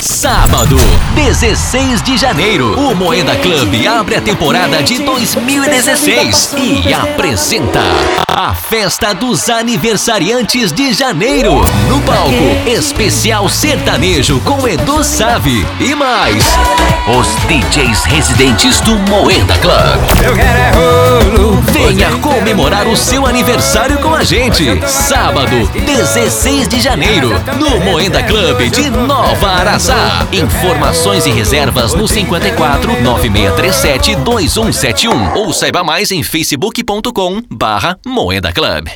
Sábado, 16 de janeiro, o Moeda Club abre a temporada de 2016 e apresenta a Festa dos Aniversariantes de Janeiro. No palco, especial sertanejo com Edu Save e mais. Os DJs residentes do Moeda Club. Eu quero comemorar o seu aniversário com a gente. Sábado, 16 de janeiro, no Moenda Club de Nova Araçá. Informações e reservas no 54 9637 2171 ou saiba mais em facebook.com barra Moeda Club.